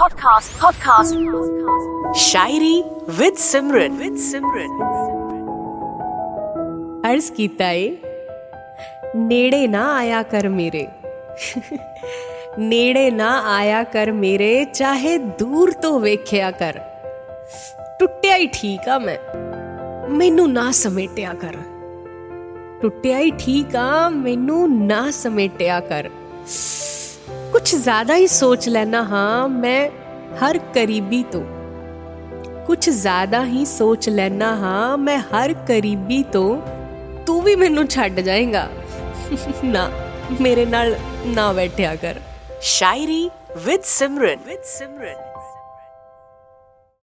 podcast, podcast. Shayari with Simran with Simran अर्ज ਕੀਤਾ ਏ ਨੇੜੇ ਨਾ ਆਇਆ ਕਰ ਮੇਰੇ ਨੇੜੇ ਨਾ ਆਇਆ ਕਰ ਮੇਰੇ ਚਾਹੇ ਦੂਰ ਤੋਂ ਵੇਖਿਆ ਕਰ ਟੁੱਟਿਆ ਹੀ ਠੀਕ ਆ ਮੈਂ ਮੈਨੂੰ ਨਾ ਸਮੇਟਿਆ ਕਰ ਟੁੱਟਿਆ ਹੀ ਠੀਕ ਆ ਮੈਨੂੰ ਨਾ ਸਮੇਟਿਆ ਕਰ ਕੁਝ ਜ਼ਿਆਦਾ ਹੀ ਸੋਚ ਲੈਣਾ ਹਾਂ ਮੈਂ ਹਰ ਕਰੀਬੀ ਤੋਂ ਕੁਝ ਜ਼ਿਆਦਾ ਹੀ ਸੋਚ ਲੈਣਾ ਹਾਂ ਮੈਂ ਹਰ ਕਰੀਬੀ ਤੋਂ ਤੂੰ ਵੀ ਮੈਨੂੰ ਛੱਡ ਜਾਏਗਾ ਨਾ ਮੇਰੇ ਨਾਲ ਨਾ ਬੈਠਿਆ ਕਰ शायरी विद सिमरन विद सिमरन